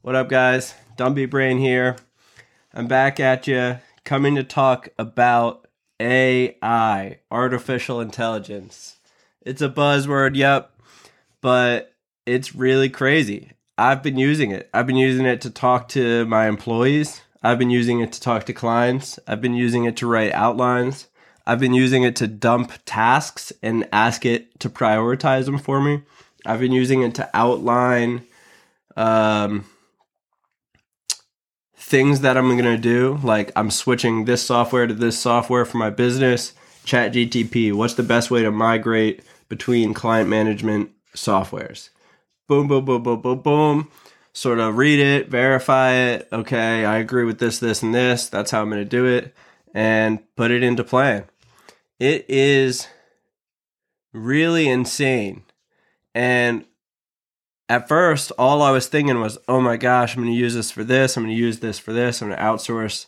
What up, guys? Dumpy Brain here. I'm back at you, coming to talk about AI, artificial intelligence. It's a buzzword, yep, but it's really crazy. I've been using it. I've been using it to talk to my employees. I've been using it to talk to clients. I've been using it to write outlines. I've been using it to dump tasks and ask it to prioritize them for me. I've been using it to outline um, things that I'm going to do. Like I'm switching this software to this software for my business. Chat GTP. What's the best way to migrate between client management softwares? Boom, boom, boom, boom, boom, boom. Sort of read it, verify it. Okay, I agree with this, this, and this. That's how I'm going to do it. And put it into plan. It is really insane. And at first, all I was thinking was, oh my gosh, I'm going to use this for this. I'm going to use this for this. I'm going to outsource,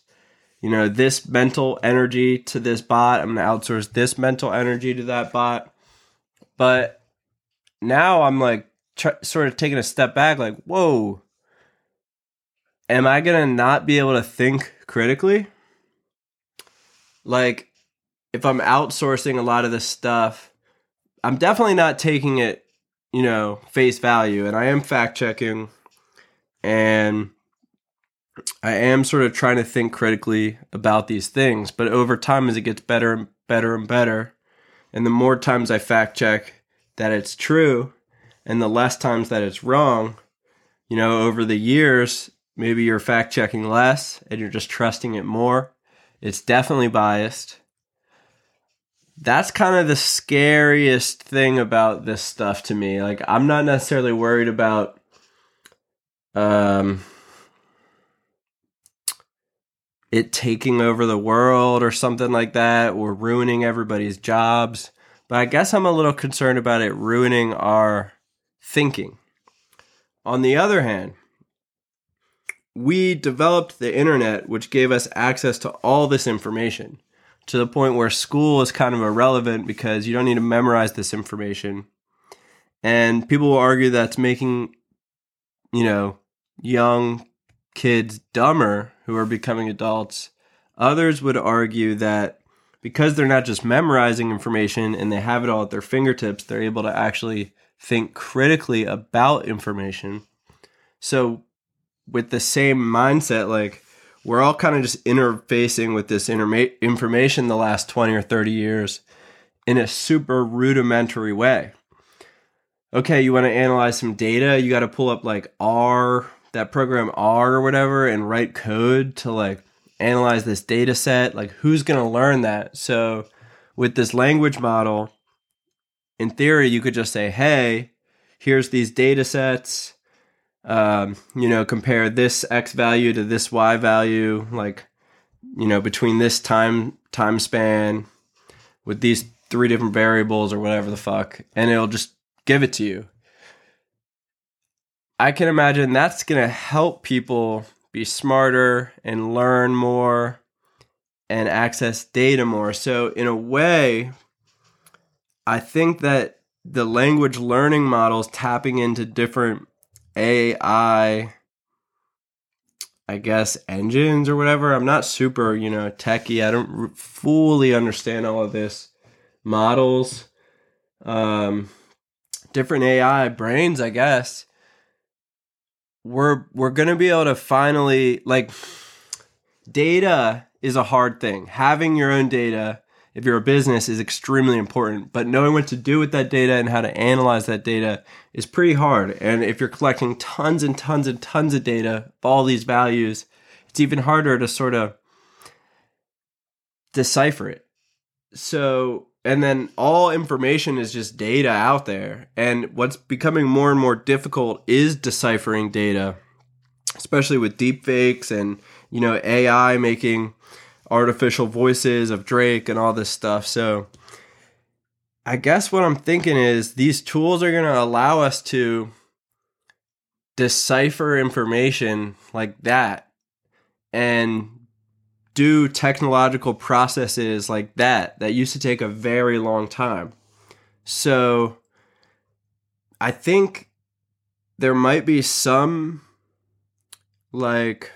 you know, this mental energy to this bot. I'm going to outsource this mental energy to that bot. But now I'm like, tr- sort of taking a step back, like, whoa, am I going to not be able to think critically? Like, if I'm outsourcing a lot of this stuff, I'm definitely not taking it you know, face value. And I am fact checking and I am sort of trying to think critically about these things. But over time, as it gets better and better and better, and the more times I fact check that it's true and the less times that it's wrong, you know, over the years, maybe you're fact checking less and you're just trusting it more. It's definitely biased that's kind of the scariest thing about this stuff to me. Like I'm not necessarily worried about um it taking over the world or something like that or ruining everybody's jobs, but I guess I'm a little concerned about it ruining our thinking. On the other hand, we developed the internet which gave us access to all this information to the point where school is kind of irrelevant because you don't need to memorize this information. And people will argue that's making, you know, young kids dumber who are becoming adults. Others would argue that because they're not just memorizing information and they have it all at their fingertips, they're able to actually think critically about information. So, with the same mindset, like, we're all kind of just interfacing with this interma- information the last 20 or 30 years in a super rudimentary way. Okay, you want to analyze some data, you got to pull up like R, that program R or whatever, and write code to like analyze this data set. Like, who's going to learn that? So, with this language model, in theory, you could just say, hey, here's these data sets um, you know, compare this x value to this y value, like, you know, between this time time span with these three different variables or whatever the fuck, and it'll just give it to you. I can imagine that's to help people be smarter and learn more and access data more. So, in a way, I think that the language learning models tapping into different AI, I guess, engines or whatever. I'm not super, you know, techie. I don't fully understand all of this. Models, um, different AI brains, I guess. We're we're gonna be able to finally like data is a hard thing. Having your own data if you're a business is extremely important. But knowing what to do with that data and how to analyze that data is pretty hard. And if you're collecting tons and tons and tons of data all these values it's even harder to sort of decipher it. So and then all information is just data out there. And what's becoming more and more difficult is deciphering data especially with deep fakes and you know ai making artificial voices of Drake and all this stuff. So I guess what I'm thinking is these tools are going to allow us to decipher information like that and do technological processes like that that used to take a very long time. So I think there might be some like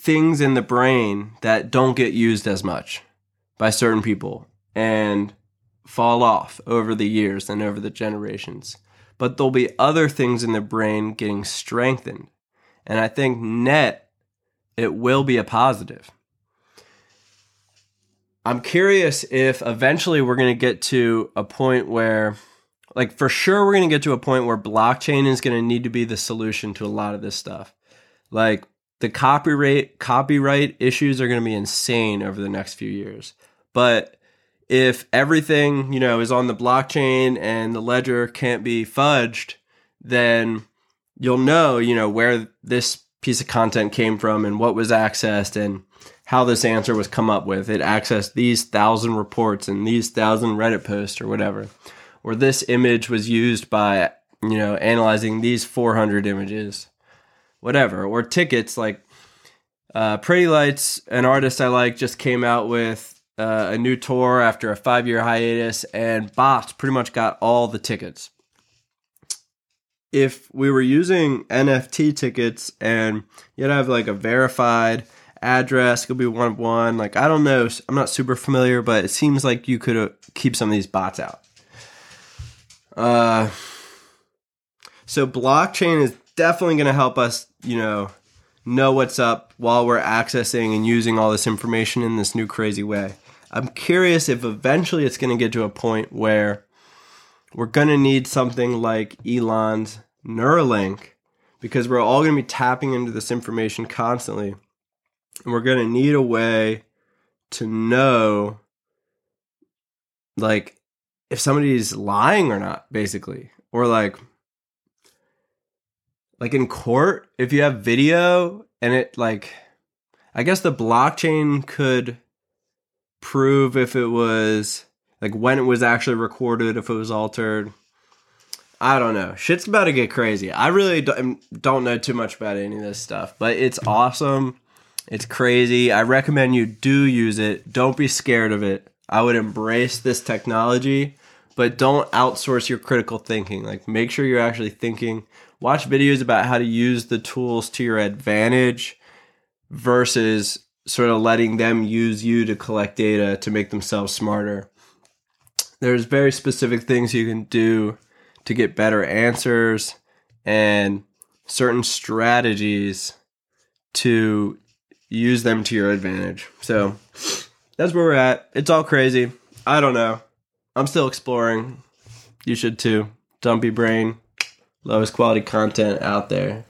things in the brain that don't get used as much by certain people and fall off over the years and over the generations. But there'll be other things in the brain getting strengthened. And I think net, it will be a positive. I'm curious if eventually we're going to get to a point where, like, for sure, we're going to get to a point where blockchain is going to need to be the solution to a lot of this stuff. Like, the copyright copyright issues are going to be insane over the next few years. But if everything, you know, is on the blockchain and the ledger can't be fudged, then you'll know, you know, where this piece of content came from and what was accessed and how this answer was come up with. It accessed these thousand reports and these thousand Reddit posts or whatever. Or this image was used by, you know, analyzing these 400 images, whatever. Or tickets like uh, Pretty Lights, an artist I like, just came out with uh, a new tour after a five year hiatus, and bots pretty much got all the tickets. If we were using NFT tickets and you'd have like a verified address could be one of one. Like I don't know, I'm not super familiar, but it seems like you could keep some of these bots out. Uh, so blockchain is definitely going to help us, you know, know what's up while we're accessing and using all this information in this new crazy way. I'm curious if eventually it's going to get to a point where we're going to need something like Elon's Neuralink because we're all going to be tapping into this information constantly and we're going to need a way to know like if somebody's lying or not basically or like like in court if you have video and it like i guess the blockchain could prove if it was like when it was actually recorded if it was altered i don't know shit's about to get crazy i really don't, um, don't know too much about any of this stuff but it's awesome it's crazy. I recommend you do use it. Don't be scared of it. I would embrace this technology, but don't outsource your critical thinking. Like make sure you're actually thinking. Watch videos about how to use the tools to your advantage versus sort of letting them use you to collect data to make themselves smarter. There's very specific things you can do to get better answers and certain strategies to use them to your advantage. So that's where we're at. It's all crazy. I don't know. I'm still exploring. You should too. Dumpy brain, lowest quality content out there.